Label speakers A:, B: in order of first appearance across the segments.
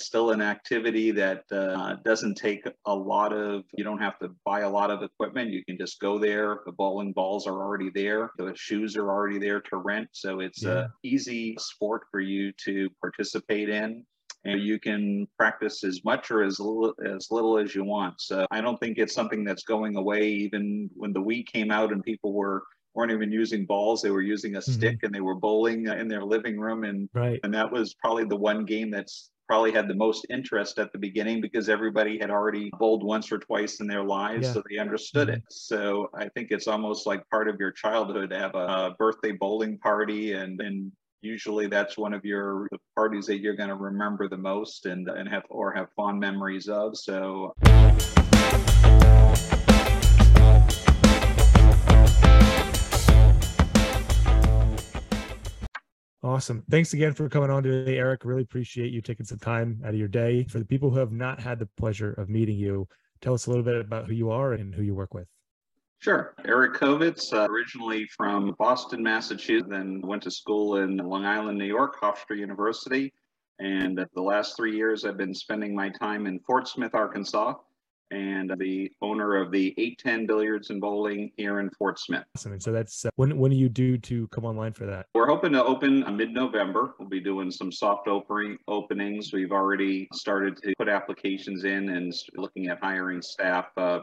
A: still an activity that uh, doesn't take a lot of, you don't have to buy a lot of equipment. You can just go there. The bowling balls are already there. The shoes are already there to rent. So it's yeah. a easy sport for you to participate in and you can practice as much or as little, as little as you want. So I don't think it's something that's going away. Even when the Wii came out and people were weren't even using balls; they were using a mm-hmm. stick and they were bowling in their living room, and
B: right.
A: and that was probably the one game that's probably had the most interest at the beginning because everybody had already bowled once or twice in their lives, yeah. so they understood mm-hmm. it. So I think it's almost like part of your childhood to have a, a birthday bowling party and and usually that's one of your parties that you're going to remember the most and, and have or have fond memories of so
B: Awesome. Thanks again for coming on today, Erik. Really appreciate you taking some time out of your day. For the people who have not had the pleasure of meeting you, tell us a little bit about who you are and who you work with.
A: Sure. Erik Covitz, uh, originally from Boston, Massachusetts, then went to school in Long Island, New York, Hofstra University. And the last three years, I've been spending my time in Fort Smith, Arkansas, and the owner of the 810 Billiards and Bowling here in Fort Smith.
B: Awesome. And so that's uh, when when do you do to come online for that?
A: We're hoping to open mid-November. We'll be doing some soft opening openings. We've already started to put applications in and looking at hiring staff. Uh,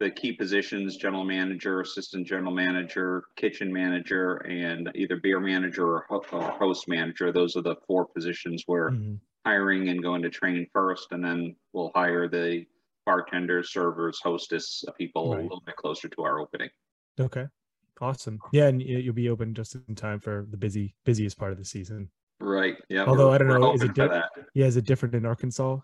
A: the key positions general manager, assistant general manager, kitchen manager, and either beer manager or host manager. Those are the four positions we're mm-hmm. hiring and going to train first, and then we'll hire the bartenders, servers, hostess people right. a little bit closer to our opening.
B: Okay. Awesome. Yeah, and you'll be open just in time for the busy busiest part of the season.
A: Right. Yeah.
B: Although I don't know, is it di- yeah, is it different in Arkansas?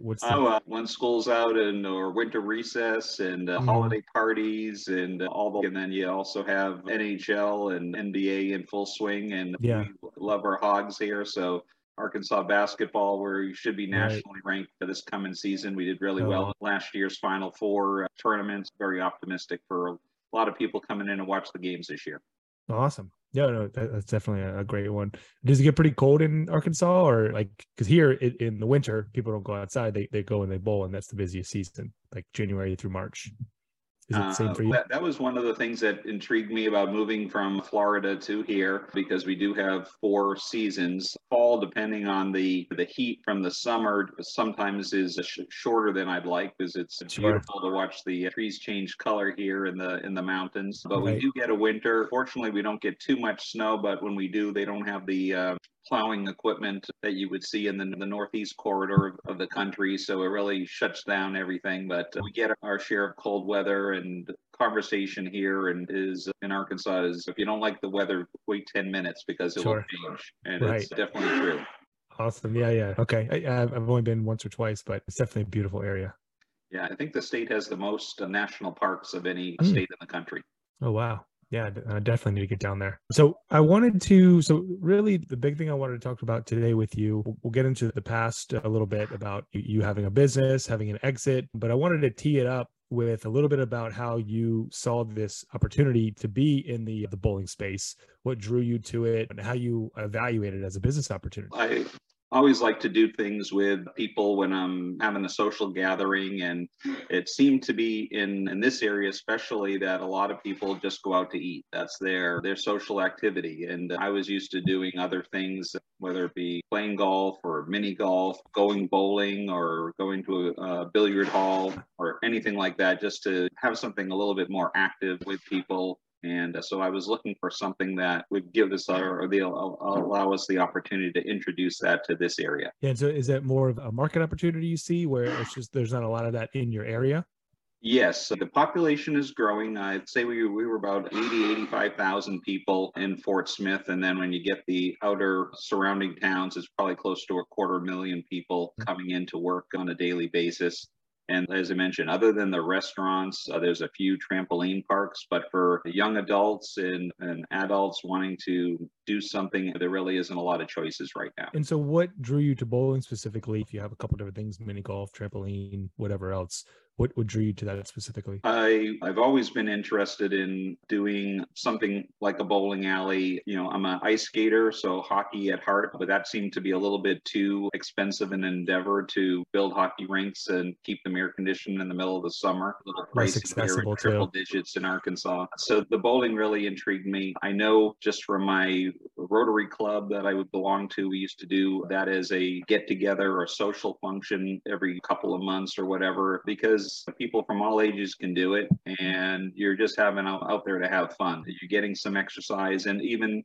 A: What's the... oh, uh, when school's out and or winter recess and uh, mm-hmm. holiday parties and uh, all the, and then you also have NHL and NBA in full swing and
B: yeah.
A: we love our hogs here. So Arkansas basketball, where you should be nationally right. ranked for this coming season. We did really oh. well last year's Final Four uh, tournaments. Very optimistic for a lot of people coming in to watch the games this year.
B: Awesome. Yeah, no, that's definitely a great one. Does it get pretty cold in Arkansas, or like because here in the winter people don't go outside; they they go and they bowl, and that's the busiest season, like January through March. Is it the same for you?
A: Uh, that, that, was one of the things that intrigued me about moving from Florida to here because we do have four seasons. Fall, depending on the the heat from the summer, sometimes is sh- shorter than I'd like because it's sure. beautiful to watch the trees change color here in the in the mountains. But right. we do get a winter. Fortunately, we don't get too much snow, but when we do, they don't have the uh, plowing equipment that you would see in the, the northeast corridor of, of, the country. So it really shuts down everything. But we get our share of cold weather and conversation here and is in Arkansas is if you don't like the weather, wait 10 minutes because it sure. will change. And right. it's definitely true.
B: Awesome. Yeah, yeah. Okay. I, have only been once or twice, but it's definitely a beautiful area.
A: Yeah, I think the state has the most uh, national parks of any mm. state in the country.
B: Oh, wow yeah i uh, definitely need to get down there. So i wanted to so really the big thing i wanted to talk about today with you we'll get into the past a little bit about you having a business having an exit but i wanted to tee it up with a little bit about how you saw this opportunity to be in the the bowling space. What drew you to it and how you evaluated it as a business opportunity?
A: I always like to do things with people when I'm having a social gathering. And it seemed to be in, in this area, especially that a lot of people just go out to eat. That's their, their social activity. And I was used to doing other things, whether it be playing golf or mini golf, going bowling or going to a, a billiard hall or anything like that, just to have something a little bit more active with people and uh, so I was looking for something that would give us or the, allow us the opportunity to introduce that to this area.
B: Yeah. So is that more of a market opportunity you see where it's just there's not a lot of that in your area?
A: Yes, so the population is growing. I'd say we, we were about 80, 85,000 people in Fort Smith. And then when you get the outer surrounding towns, it's probably close to a quarter million people mm-hmm. coming in to work on a daily basis. And as I mentioned, other than the restaurants, uh, there's a few trampoline parks, but for young adults and, and adults wanting to do something. There really isn't a lot of choices right now.
B: And so, what drew you to bowling specifically? If you have a couple different things, mini golf, trampoline, whatever else, what what drew you to that specifically?
A: I I've always been interested in doing something like a bowling alley. You know, I'm an ice skater, so hockey at heart, but that seemed to be a little bit too expensive an endeavor to build hockey rinks and keep them air conditioned in the middle of the summer. A little pricey with triple
B: too.
A: digits in Arkansas. So the bowling really intrigued me. I know just from my Rotary Club that I would belong to, we used to do that as a get together or social function every couple of months or whatever, because people from all ages can do it and you're just having out, out there to have fun. You're getting some exercise and even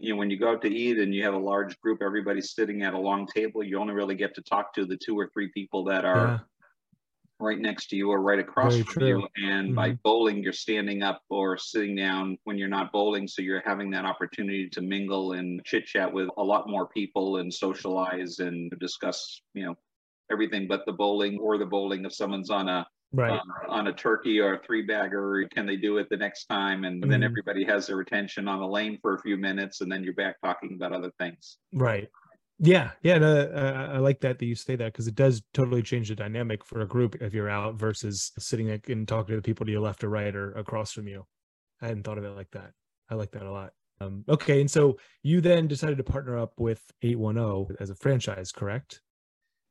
A: you know, when you go out to eat and you have a large group, everybody's sitting at a long table, you only really get to talk to the two or three people that are
B: Yeah,
A: right next to you or right across
B: Very
A: from you. And by
B: Mhm.
A: bowling, you're standing up or sitting down when you're not bowling. So you're having that opportunity to mingle and chit chat with a lot more people and socialize and discuss, you know, everything but the bowling or the bowling if someone's on a
B: right.
A: um, on a turkey or a three bagger can they do it the next time and then
B: Mhm.
A: everybody has their attention on the lane for a few minutes and then you're back talking about other things
B: Right. Yeah. Yeah. No, uh, I like that that you say that because it does totally change the dynamic for a group if you're out versus sitting and talking to the people to your left or right or across from you. I hadn't thought of it like that. I like that a lot. Um, okay. And so you then decided to partner up with 810 as a franchise, correct?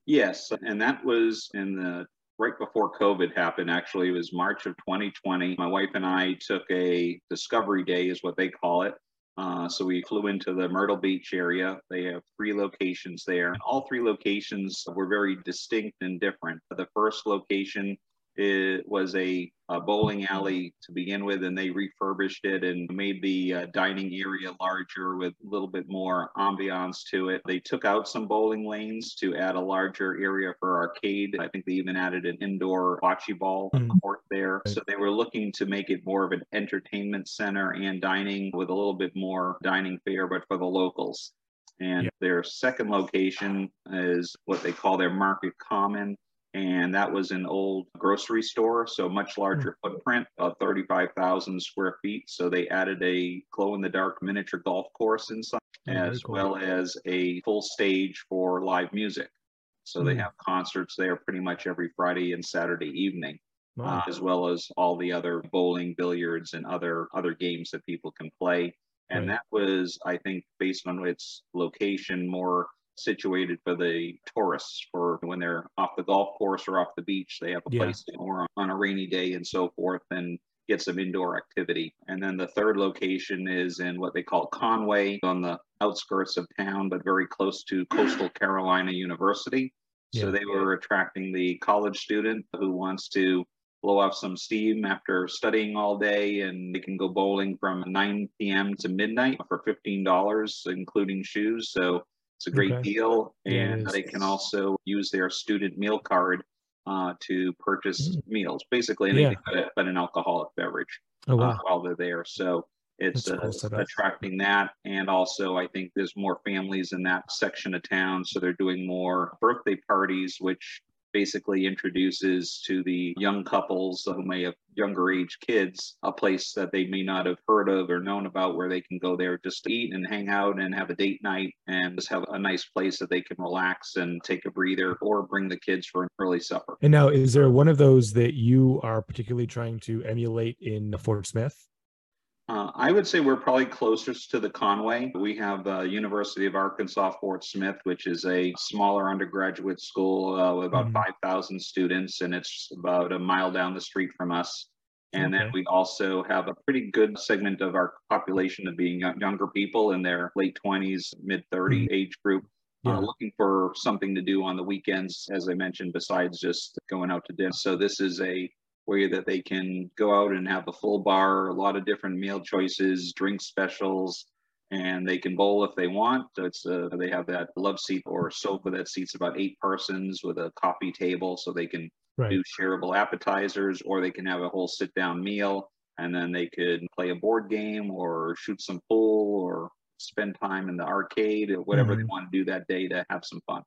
A: Yes, and that was in the right before COVID happened. Actually, it was March of 2020. My wife and I took a discovery day, is what they call it. Uh, so we flew into the Myrtle Beach area. They have three locations there. All three locations were very distinct and different. The first location it was a, a bowling alley to begin with, and they refurbished it and made the uh, dining area larger with a little bit more ambiance to it. They took out some bowling lanes to add a larger area for arcade. I think they even added an indoor bocce ball
B: Mhm.
A: court there. So they were looking to make it more of an entertainment center and dining with a little bit more dining fare, but for the locals. And
B: Yeah.
A: their second location is what they call their market common and that was an old grocery store, so much larger footprint, about 35,000 square feet. So they added a glow in the dark miniature golf course inside,
B: Oh,
A: as
B: cool.
A: well as a full stage for live music. So they
B: Mm.
A: have concerts there pretty much every Friday and Saturday evening, uh, as well as all the other bowling, billiards, and other other games that people can play. And
B: Right.
A: that was, I think, based on its location, more situated for the tourists for when they're off the golf course or off the beach. They have a
B: Yeah.
A: place or on a rainy day and so forth, and get some indoor activity. And then the third location is in what they call Conway on the outskirts of town, but very close to Coastal Carolina University. So
B: Yeah.
A: they were attracting the college student who wants to blow off some steam after studying all day and they can go bowling from 9 p.m. to midnight for $15 including shoes. So it's a great
B: Okay.
A: deal and they can also use their student meal card uh, to purchase meals, basically
B: Mm. Yeah.
A: anything but, but an alcoholic beverage
B: Oh,
A: uh, while they're there. So it's
B: a cool
A: uh, attracting that. And also, I think there's more families in that section of town. So they're doing more birthday parties, which basically introduces to the young couples who may have younger age kids a place that they may not have heard of or known about where they can go there just to eat and hang out and have a date night and just have a nice place that they can relax and take a breather or bring the kids for an early supper.
B: And now, is there one of those that you are particularly trying to emulate in Fort Smith?
A: Uh, I would say we're probably closest to the Conway. We have the University of Arkansas Fort Smith, which is a smaller undergraduate school uh, with about
B: Mhm.
A: 5,000 students, and it's about a mile down the street from us. And then we also have a pretty good segment of our population of being younger people in their late 20s, mid 30 age group.
B: Mm-hmm. Yeah.
A: Uh, looking for something to do on the weekends, as I mentioned, besides just going out to dinner. So this is a way that they can go out and have a full bar, a lot of different meal choices, drink specials, and they can bowl if they want. So it's uh, they have that love seat or sofa that seats about eight persons with a coffee table, so they can
B: Right.
A: do shareable appetizers, or they can have a whole sit down meal, and then they could play a board game or shoot some pool or spend time in the arcade or whatever they
B: Mhm.
A: want to do that day to have some fun.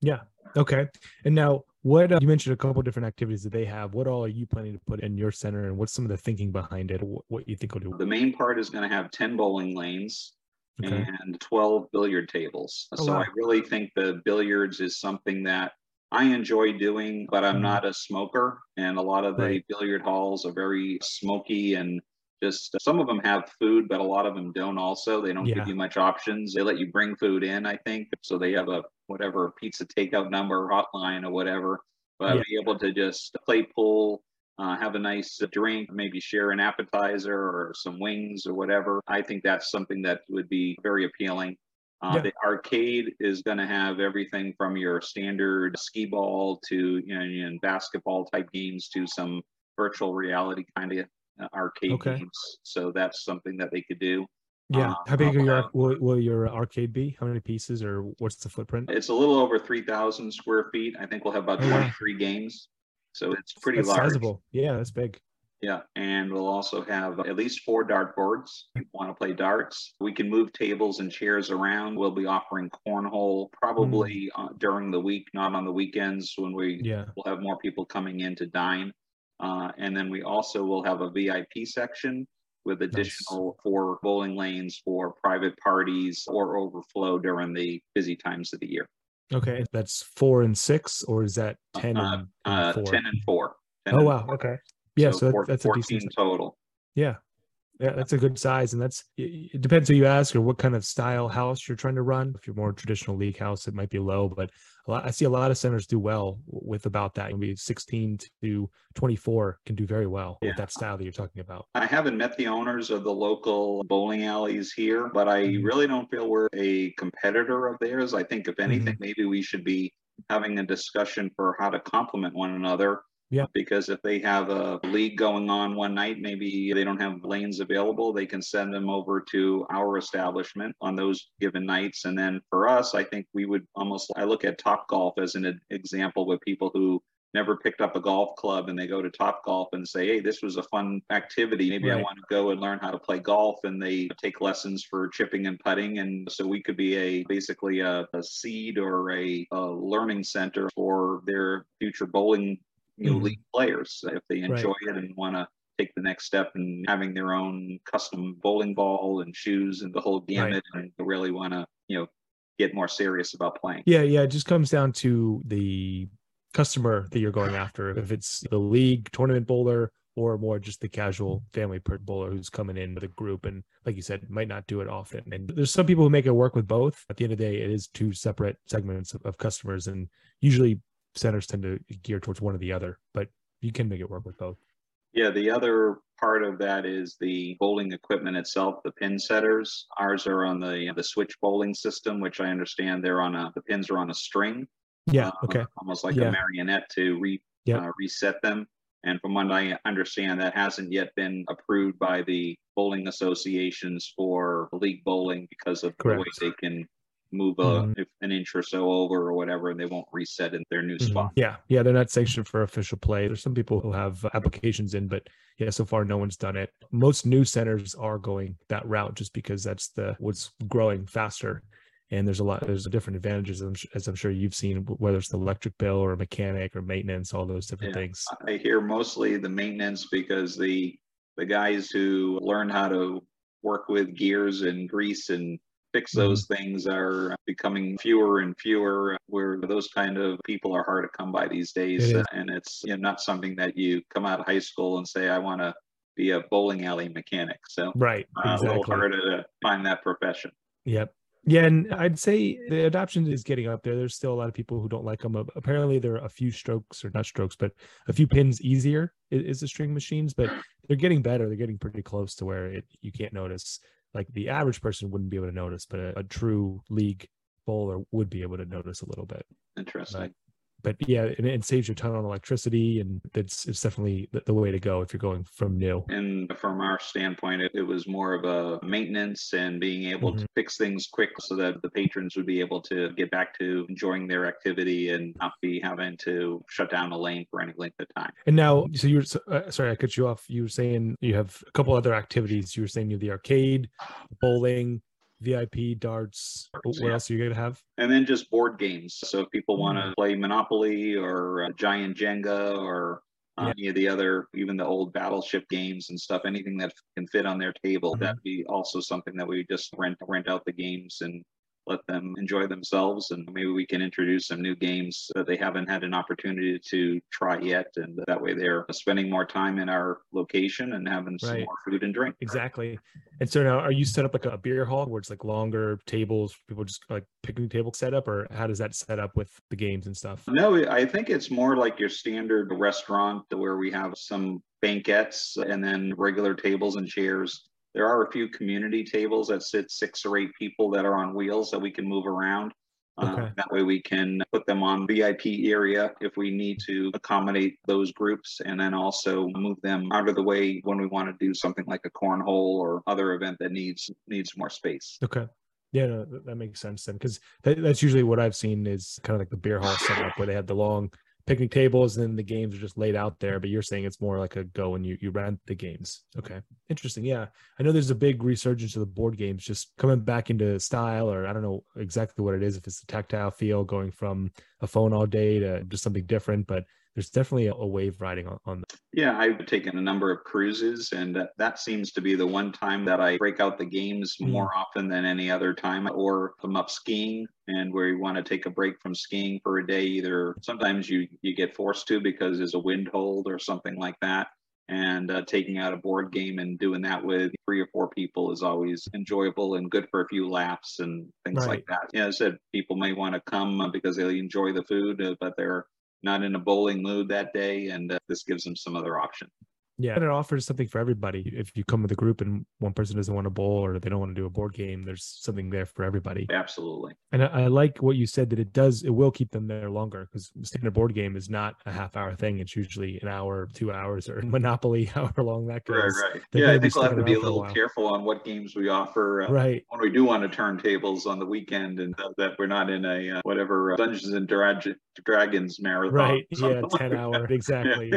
B: Yeah. Okay. And now, what uh, you mentioned a couple different activities that they have. What all are you planning to put in your center, and what's some of the thinking behind it? What, what you think will do?
A: The main part is going to have 10 bowling lanes.
B: Okay.
A: and 12 billiard tables.
B: Oh,
A: so
B: wow.
A: I really think the billiards is something that I enjoy doing, but I'm
B: Mhm.
A: not a smoker. And a lot of the
B: Right.
A: billiard halls are very smoky and just some of them have food, but a lot of them don't also. They don't
B: Yeah.
A: give you much options. They let you bring food in, I think. So they have a whatever pizza takeout number, hotline, or whatever. But
B: Yeah.
A: be able to just play pool, uh, have a nice drink, maybe share an appetizer or some wings or whatever. I think that's something that would be very appealing. Uh,
B: Yeah.
A: The arcade is going to have everything from your standard skee ball to you know, and basketball type games to some virtual reality kind of arcade
B: Okay.
A: games. So that's something that they could do.
B: Yeah.
A: Uh,
B: How big your will, will your arcade be? How many pieces or what's the footprint?
A: It's a little over 3,000 square feet. I think we'll have about
B: Oh, wow.
A: 23 games. So it's pretty
B: That's
A: large.
B: sizable. Yeah, that's big.
A: Yeah, and we'll also have at least four dart boards. If you want to play darts, we can move tables and chairs around. We'll be offering cornhole probably uh, during the week, not on the weekends when we
B: Yeah.
A: will have more people coming in to dine. Uh, and then we also will have a VIP section with additional four bowling lanes for private parties or overflow during the busy times of the year.
B: Okay. That's four and six, or is that 10
A: Uh,
B: and, and
A: Uh,
B: four?
A: 10 and 4. 10
B: Oh,
A: and
B: wow.
A: four.
B: Okay. Yeah. So, that-
A: four-
B: that's a
A: 14
B: decent.
A: total.
B: Yeah. Yeah, that's a good size, and that's it depends who you ask or what kind of style house you're trying to run. If you're more traditional league house, it might be low, but a lot, I see a lot of centers do well with about that. Maybe 16 to 24 can do very well
A: Yeah.
B: with that style that you're talking about.
A: I haven't met the owners of the local bowling alleys here, but I
B: Mhm.
A: really don't feel we're a competitor of theirs. I think if
B: Mm-hmm.
A: anything, maybe we should be having a discussion for how to complement one another.
B: Yeah.
A: Because if they have a league going on one night, maybe they don't have lanes available, they can send them over to our establishment on those given nights. And then for us, I think we would almost, I look at Top Golf as an example with people who never picked up a golf club and they go to Top Golf and say, "Hey, this was a fun activity. Maybe I want to go and learn how to play golf." And they take lessons for chipping and putting, and so we could be a basically a, a seed or a, a learning center for their future bowling you know,
B: Mhm.
A: league players if they
B: Right.
A: enjoy it and want to take the next step in having their own custom bowling ball and shoes and the whole gamut and really want to you know get more serious about playing.
B: Yeah, yeah, it just comes down to the customer that you're going after. If it's the league tournament bowler or more just the casual family per bowler who's coming in with a group and like you said, might not do it often. And there's some people who make it work with both. At the end of the day, it is two separate segments of, of customers and usually centers tend to gear towards one or the other, but you can make it work with both.
A: Yeah, the other part of that is the bowling equipment itself, the pin setters. Ours are on the the switch bowling system, which I understand they're on a the pins are on a string.
B: Yeah,
A: uh,
B: okay.
A: Almost like
B: Yeah.
A: a marionette to re
B: Yep.
A: uh, reset them. And from what I understand, that hasn't yet been approved by the bowling associations for league bowling because of the way they can move a,
B: Mhm.
A: if an inch or so over or whatever, and they won't reset in their new
B: Mhm.
A: spot.
B: Yeah, yeah, they're not sanctioned for official play. There's some people who have applications in, but yeah, so far no one's done it. Most new centers are going that route just because that's the what's growing faster. And there's a lot, there's different advantages, as I'm sure you've seen, whether it's the electric bill or mechanic or maintenance, all those different
A: Yeah.
B: things.
A: I hear mostly the maintenance because the the guys who learn how to work with gears and grease and fix
B: Mm-hmm.
A: those things are becoming fewer and fewer where those kind of people are hard to come by these days
B: It is.
A: and it's you know, not something that you come out of high school and say i want to be a bowling alley mechanic so
B: Right,
A: uh, a little harder to find that profession
B: Yep. Yeah, and I'd say the adoption is getting up there. There's still a lot of people who don't like them. Apparently, there are a few strokes or not strokes, but a few pins easier i- is the string machines. But they're getting better. They're getting pretty close to where it you can't notice. Like the average person wouldn't be able to notice, but a, a true league bowler would be able to notice a little bit.
A: interesting
B: But yeah, and it saves you a ton on electricity, and it's it's definitely the, the way to go if you're going from new.
A: And from our standpoint, it, it was more of a maintenance and being able
B: Mm-hmm.
A: to fix things quick so that the patrons would be able to get back to enjoying their activity and not be having to shut down a lane for any length of time.
B: And now, so you're uh, sorry, I cut you off. You were saying you have a couple other activities. You were saying you have the arcade, bowling, VIP, darts. Wh- What
A: Yeah.
B: else are you gonna have?
A: And then just board games. So if people want
B: Mm.
A: to play Monopoly or uh, Giant Jenga or uh, any of the other, even the old battleship games and stuff, anything that can fit on their table,
B: Mhm.
A: that'd be also something that we just rent rent out the games and let them enjoy themselves and maybe we can introduce some new games that they haven't had an opportunity to try yet and that way they're spending more time in our location and having some
B: Right.
A: more food and drink
B: Exactly. And so now, are you set up like a beer hall where it's like longer tables, people just like picnic table setup, or how does that set up with the games and stuff?
A: no i think it's more like your standard restaurant where we have some banquettes and then regular tables and chairs there are a few community tables that sit six or eight people that are on wheels that we can move around Uh, that way we can put them on VIP area if we need to accommodate those groups and then also move them out of the way when we want to do something like a cornhole or other event that needs needs more space.
B: Okay. Yeah, no, that, that makes sense then, because that, that's usually what I've seen is kind of like the beer hall setup where they have the long picnic tables and the games are just laid out there. But you're saying it's more like a go and you you rent the games. Okay, interesting. Yeah, I know there's a big resurgence of the board games just coming back into style, or I don't know exactly what it is. If it's the tactile feel going from a phone all day to just something different, but there's definitely a, a wave riding on, on
A: Yeah, I've taken a number of cruises, and that, that seems to be the one time that I break out the games
B: Mm.
A: more often than any other time. Or I'm up skiing and where you want to take a break from skiing for a day, either sometimes you you get forced to because there's a wind hold or something like that. And uh, taking out a board game and doing that with three or four people is always enjoyable and good for a few laughs and things like that. Yeah, I said people may want to come uh, because they enjoy the food, uh, but they're not in a bowling mood that day, and uh, this gives them some other option.
B: Yeah, and it offers something for everybody. If you come with a group and one person doesn't want to bowl or they don't want to do a board game, there's something there for everybody.
A: Absolutely.
B: And I, I like what you said that it does, it will keep them there longer because standard board game is not a half hour thing. It's usually an hour, two hours, or Monopoly, however long that
A: Right,
B: goes.
A: right.
B: they're
A: Yeah, I
B: be
A: think we'll have to be a
B: around for a
A: little careful on what games we offer uh,
B: Right.
A: when we do want to turn tables on the weekend, and uh, that we're not in a uh, whatever uh, Dungeons and Dra- Dragons marathon.
B: Right. Yeah. 10 hour. Exactly.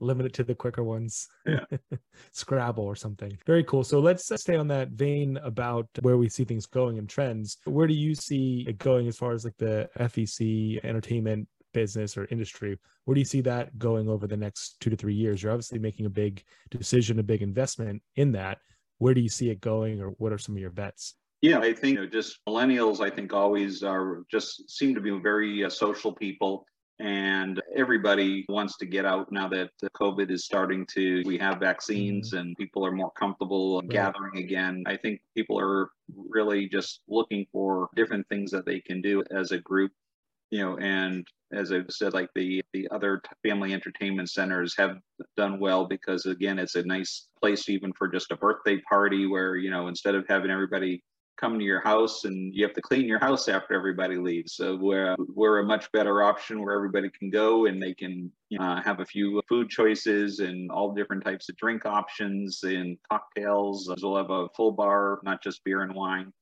B: Limit it to the quicker ones.
A: Yeah.
B: Scrabble or something. Very cool. So let's uh, stay on that vein about where we see things going and trends. Where do you see it going as far as like the FEC entertainment business or industry? Where do you see that going over the next two to three years? You're obviously making a big decision, a big investment in that. Where do you see it going, or what are some of your bets?
A: Yeah, I think you know, just millennials, I think always are just seem to be very uh, social people. And everybody wants to get out now that COVID is starting to, we have vaccines mm-hmm. and people are more comfortable gathering again. I think people are really just looking for different things that they can do as a group, you know, and as i've said, like the, the other family entertainment centers have done well because again, it's a nice place even for just a birthday party where, you know, instead of having everybody come to your house and you have to clean your house after everybody leaves. So we're we're a much better option where everybody can go and they can uh, have a few food choices and all different types of drink options and cocktails. We'll have a full bar, not just beer and wine.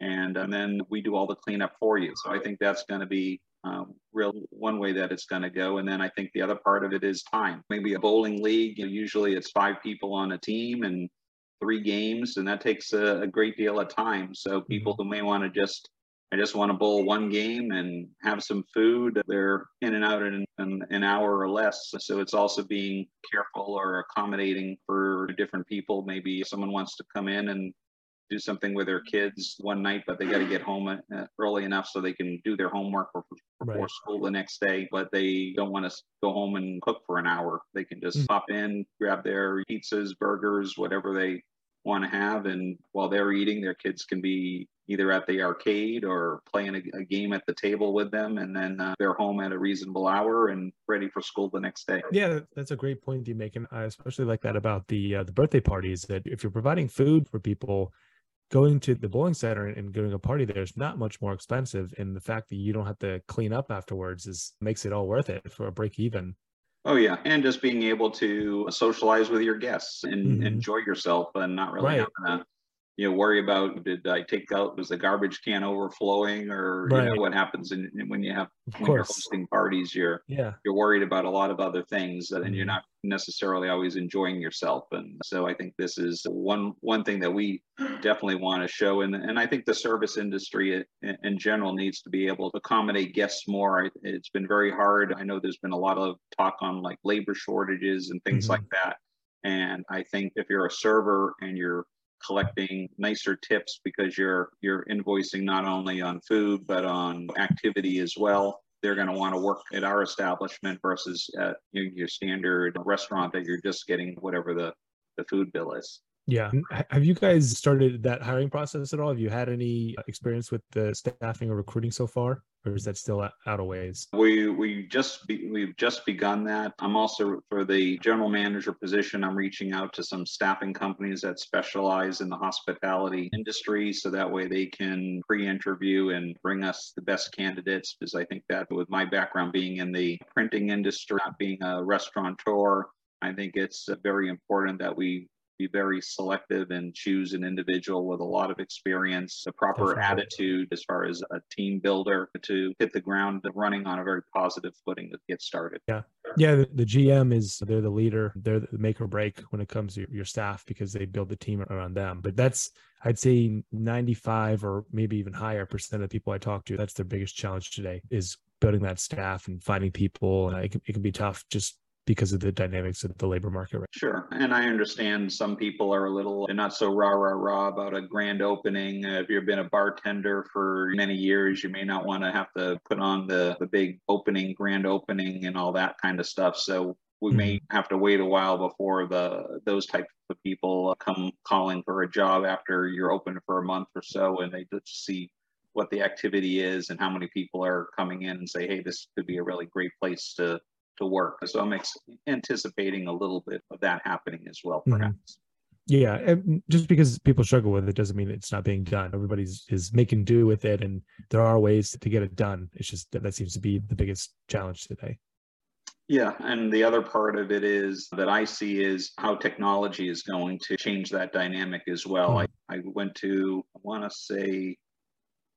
A: And, and then we do all the cleanup for you. So I think that's going to be um, real one way that it's going to go. And then I think the other part of it is time. Maybe a bowling league. You know, usually it's five people on a team and three games, and that takes a, a great deal of time. So mm-hmm. people who may want to just I just want to bowl one game and have some food. They're in and out in an, an hour or less. So it's also being careful or accommodating for different people. Maybe someone wants to come in and do something with their kids one night, but they got to get home uh, early enough so they can do their homework before, before
B: Right.
A: school the next day. But they don't want to go home and cook for an hour. They can just
B: Mm.
A: pop in, grab their pizzas, burgers, whatever they want to have, and while they're eating, their kids can be either at the arcade or playing a, a game at the table with them, and then uh, they're home at a reasonable hour and ready for school the next day.
B: Yeah, that's a great point you make, and I especially like that about the uh, the birthday parties. That if you're providing food for people, going to the bowling center and doing a party there is not much more expensive, and the fact that you don't have to clean up afterwards is makes it all worth it for a break even.
A: Oh yeah, and just being able to socialize with your guests and
B: Mhm.
A: enjoy yourself and not really
B: Right.
A: having to you know worry about did I take out was the garbage can overflowing or you know what happens in, when you have
B: Of
A: when you're hosting parties you're
B: Yeah.
A: you're worried about a lot of other things and you're
B: Mhm.
A: not necessarily always enjoying yourself. And so i think this is one one thing that we definitely want to show. And and i think the service industry in, in general needs to be able to accommodate guests more. It's been very hard. I know there's been a lot of talk on like labor shortages and things
B: Mhm.
A: like that. And i think if you're a server and you're collecting nicer tips because you're you're invoicing not only on food but on activity as well. They're going to want to work at our establishment versus at your, standard restaurant that you're just getting whatever the the food bill is
B: Yeah. Have you guys started that hiring process at all? Have you had any experience with the staffing or recruiting so far, or is that still out out of ways?
A: we we just be, we've just begun that i'm also for the general manager position i'm reaching out to some staffing companies that specialize in the hospitality industry so that way they can pre-interview and bring us the best candidates because i think that with my background being in the printing industry not being a restaurateur i think it's uh, very important that we be very selective and choose an individual with a lot of experience, a proper
B: Definitely.
A: attitude as far as a team builder to hit the ground running on a very positive footing to get started.
B: Yeah, the, the GM is they're the leader. They're the make or break when it comes to your, your staff because they build the team around them. But that's I'd say 95 or maybe even higher percent of the people I talk to, that's their biggest challenge today is building that staff and finding people. And it can, it can be tough just because of the dynamics of the labor market. Right?
A: Sure. And I understand some people are a little not so rah rah rah about a grand opening. Uh, if you've been a bartender for many years, you may not want to have to put on the, the big opening, grand opening, and all that kind of stuff. So we may have to wait a while before the those types of people uh, come calling for a job after you're open for a month or so, and they just see what the activity is and how many people are coming in and say, hey, this could be a really great place to to work. So I'm ex- anticipating a little bit of that happening as well,
B: Mhm.
A: perhaps.
B: Yeah, and just because people struggle with it doesn't mean it's not being done. Everybody's is making do with it, and there are ways to get it done. It's just that that seems to be the biggest challenge today.
A: Yeah, and the other part of it is that I see is how technology is going to change that dynamic as well. I, I went to, I want to say,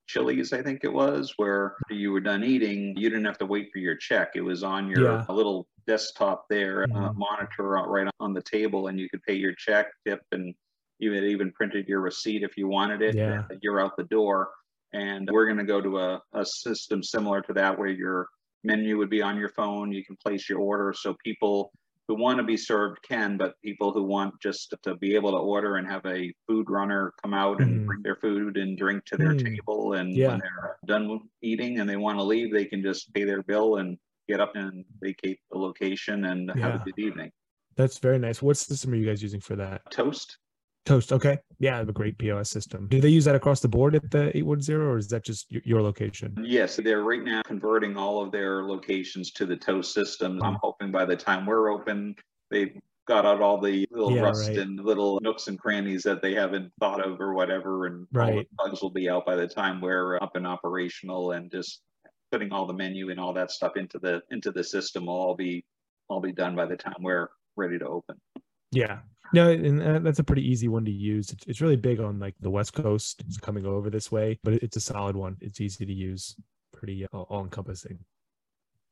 A: Chili's, I think it was, where you were done eating, you didn't have to wait for your check. It was on your
B: Yeah.
A: little desktop there, uh,
B: Mhm.
A: monitor right on the table, and you could pay your check, tip, and you had even printed your receipt if you wanted it.
B: Yeah.
A: You're out the door. And we're going to go to a, a system similar to that where your menu would be on your phone. You can place your order. So people who want to be served can, but people who want just to be able to order and have a food runner come out and bring their food and drink to their
B: Mm.
A: table. And
B: Yeah.
A: when they're done eating and they want to leave, they can just pay their bill and get up and vacate the location and have a good evening.
B: That's very nice. What system are you guys using for that?
A: Toast.
B: Toast. Okay. Yeah, I have a great POS system. Do they use that across the board at the 810 or is that just your, location?
A: Yes, they're right now converting all of their locations to the Toast system. I'm
B: Mhm.
A: hoping by the time we're open, they've got out all the little
B: Yeah,
A: rust
B: right.
A: and little nooks and crannies that they haven't thought of or whatever. And all the
B: Right.
A: bugs will be out by the time we're up and operational and just putting all the menu and all that stuff into the into the system will all be all be done by the time we're ready to open.
B: Yeah. No, and uh, that's a pretty easy one to use. It's, it's really big on like the West Coast. It's coming over this way, but it's a solid one. It's easy to use, pretty uh, all encompassing.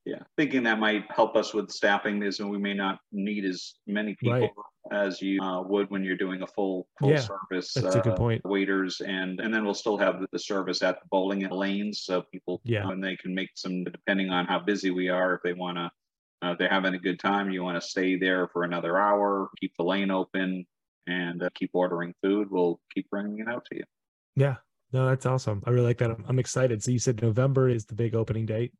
A: Yeah, thinking that might help us with staffing is when we may not need as many people
B: Right.
A: as you uh, would when you're doing a full full
B: Yeah,
A: service
B: That's a good
A: uh,
B: point.
A: waiters and and then we'll still have the, the service at the bowling lanes so people
B: Yeah.
A: and they can make some depending on how busy we are if they want to uh, if they're having a good time you want to stay there for another hour keep the lane open and uh, keep ordering food we'll keep bringing it out to you
B: Yeah. No, that's awesome. I really like that. I'm, I'm excited. So you said November is the big opening date.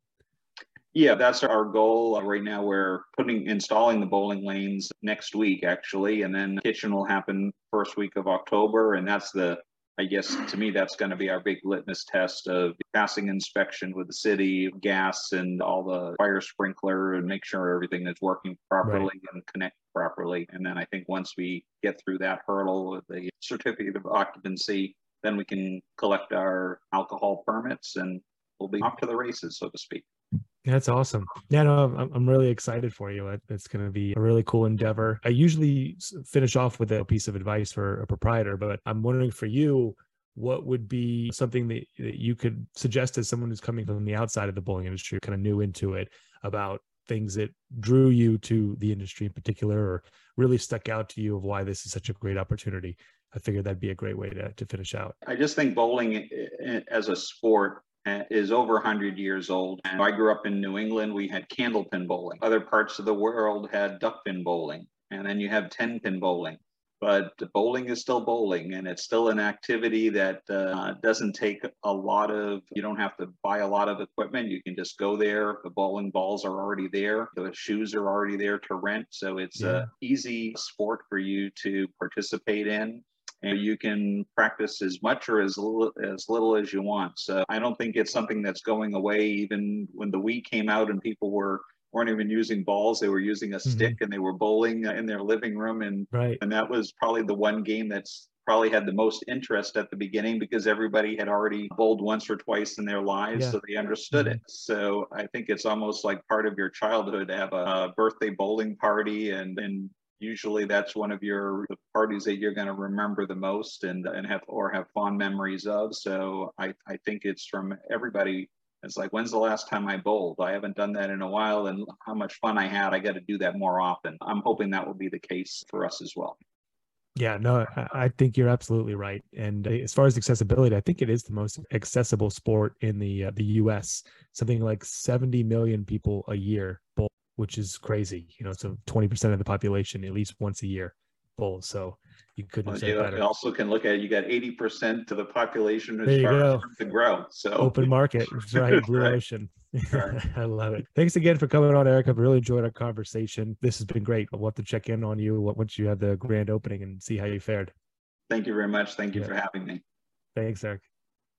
A: Yeah, that's our goal. Uh, Right now, we're putting, installing the bowling lanes next week, actually, and then kitchen will happen first week of October. And that's the, I guess, to me, that's going to be our big litmus test of passing inspection with the city, gas and all the fire sprinkler and make sure everything is working properly and connect properly. And then I think once we get through that hurdle with the certificate of occupancy, then we can collect our alcohol permits and we'll be off to the races, so to speak.
B: That's awesome. Yeah, no, I'm, I'm really excited for you. It's going to be a really cool endeavor. I usually finish off with a piece of advice for a proprietor, but I'm wondering for you, what would be something that, that you could suggest as someone who's coming from the outside of the bowling industry, kind of new into it, about things that drew you to the industry in particular or really stuck out to you of why this is such a great opportunity? I figured that'd be a great way to, to finish out.
A: I just think bowling eh, eh, as a sport is over 100 years old. And I grew up in New England. We had candlepin bowling. Other parts of the world had duckpin bowling. And then you have 10 pin bowling. But bowling is still bowling, and it's still an activity that uh, doesn't take a lot of, you don't have to buy a lot of equipment. You can just go there. The bowling balls are already there, the shoes are already there to rent. So it's yeah. a easy sport for you to participate in and you can practice as much or as little, as little as you want. So I don't think it's something that's going away. Even when the Wii came out and people were weren't even using balls; they were using a mm-hmm. stick and they were bowling in their living room, and
B: right.
A: and that was probably the one game that's probably had the most interest at the beginning because everybody had already bowled once or twice in their lives, yeah. so they understood mm-hmm. it. So I think it's almost like part of your childhood to have a, a birthday bowling party and and usually that's one of your parties that you're going to remember the most and and have or have fond memories of. So i i think it's from everybody. It's like when's the last time i bowled? I haven't done that in a while and how much fun i had. I got to do that more often. I'm hoping that will be the case for us as well.
B: Yeah, no, I think you're absolutely right. And as far as accessibility, I think it is the most accessible sport in the uh, the U.S. Something like 70 million people a year bowl which is crazy. You know, so 20% of the population at least once a year bowls. So you couldn't well, say
A: you
B: better.
A: also can look at you got 80% of the population is starting to grow. So
B: open market, right? Blue right. ocean. Right. I love it. Thanks again for coming on, Erik. I've really enjoyed our conversation. This has been great. I'll have to check in on you once you have the grand opening and see how you fared.
A: Thank you very much. Thank you yeah. for having me.
B: Thanks, Erik.